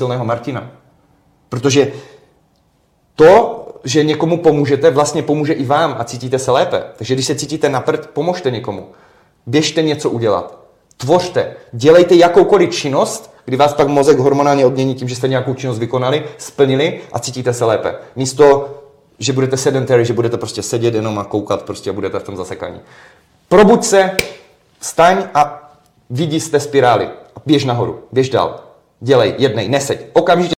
silného Martina. Protože to, že někomu pomůžete, vlastně pomůže i vám a cítíte se lépe. Takže když se cítíte na prd, pomožte někomu. Běžte něco udělat. Tvořte. Dělejte jakoukoliv činnost, kdy vás pak mozek hormonálně odmění tím, že jste nějakou činnost vykonali, splnili a cítíte se lépe. Místo, že budete sedentary, že budete prostě sedět jenom a koukat prostě a budete v tom zasekaní. Probuď se, vstaň a vidí z spirály. Běž nahoru, běž dál. Dělej, jednej, neseď. Okamžitě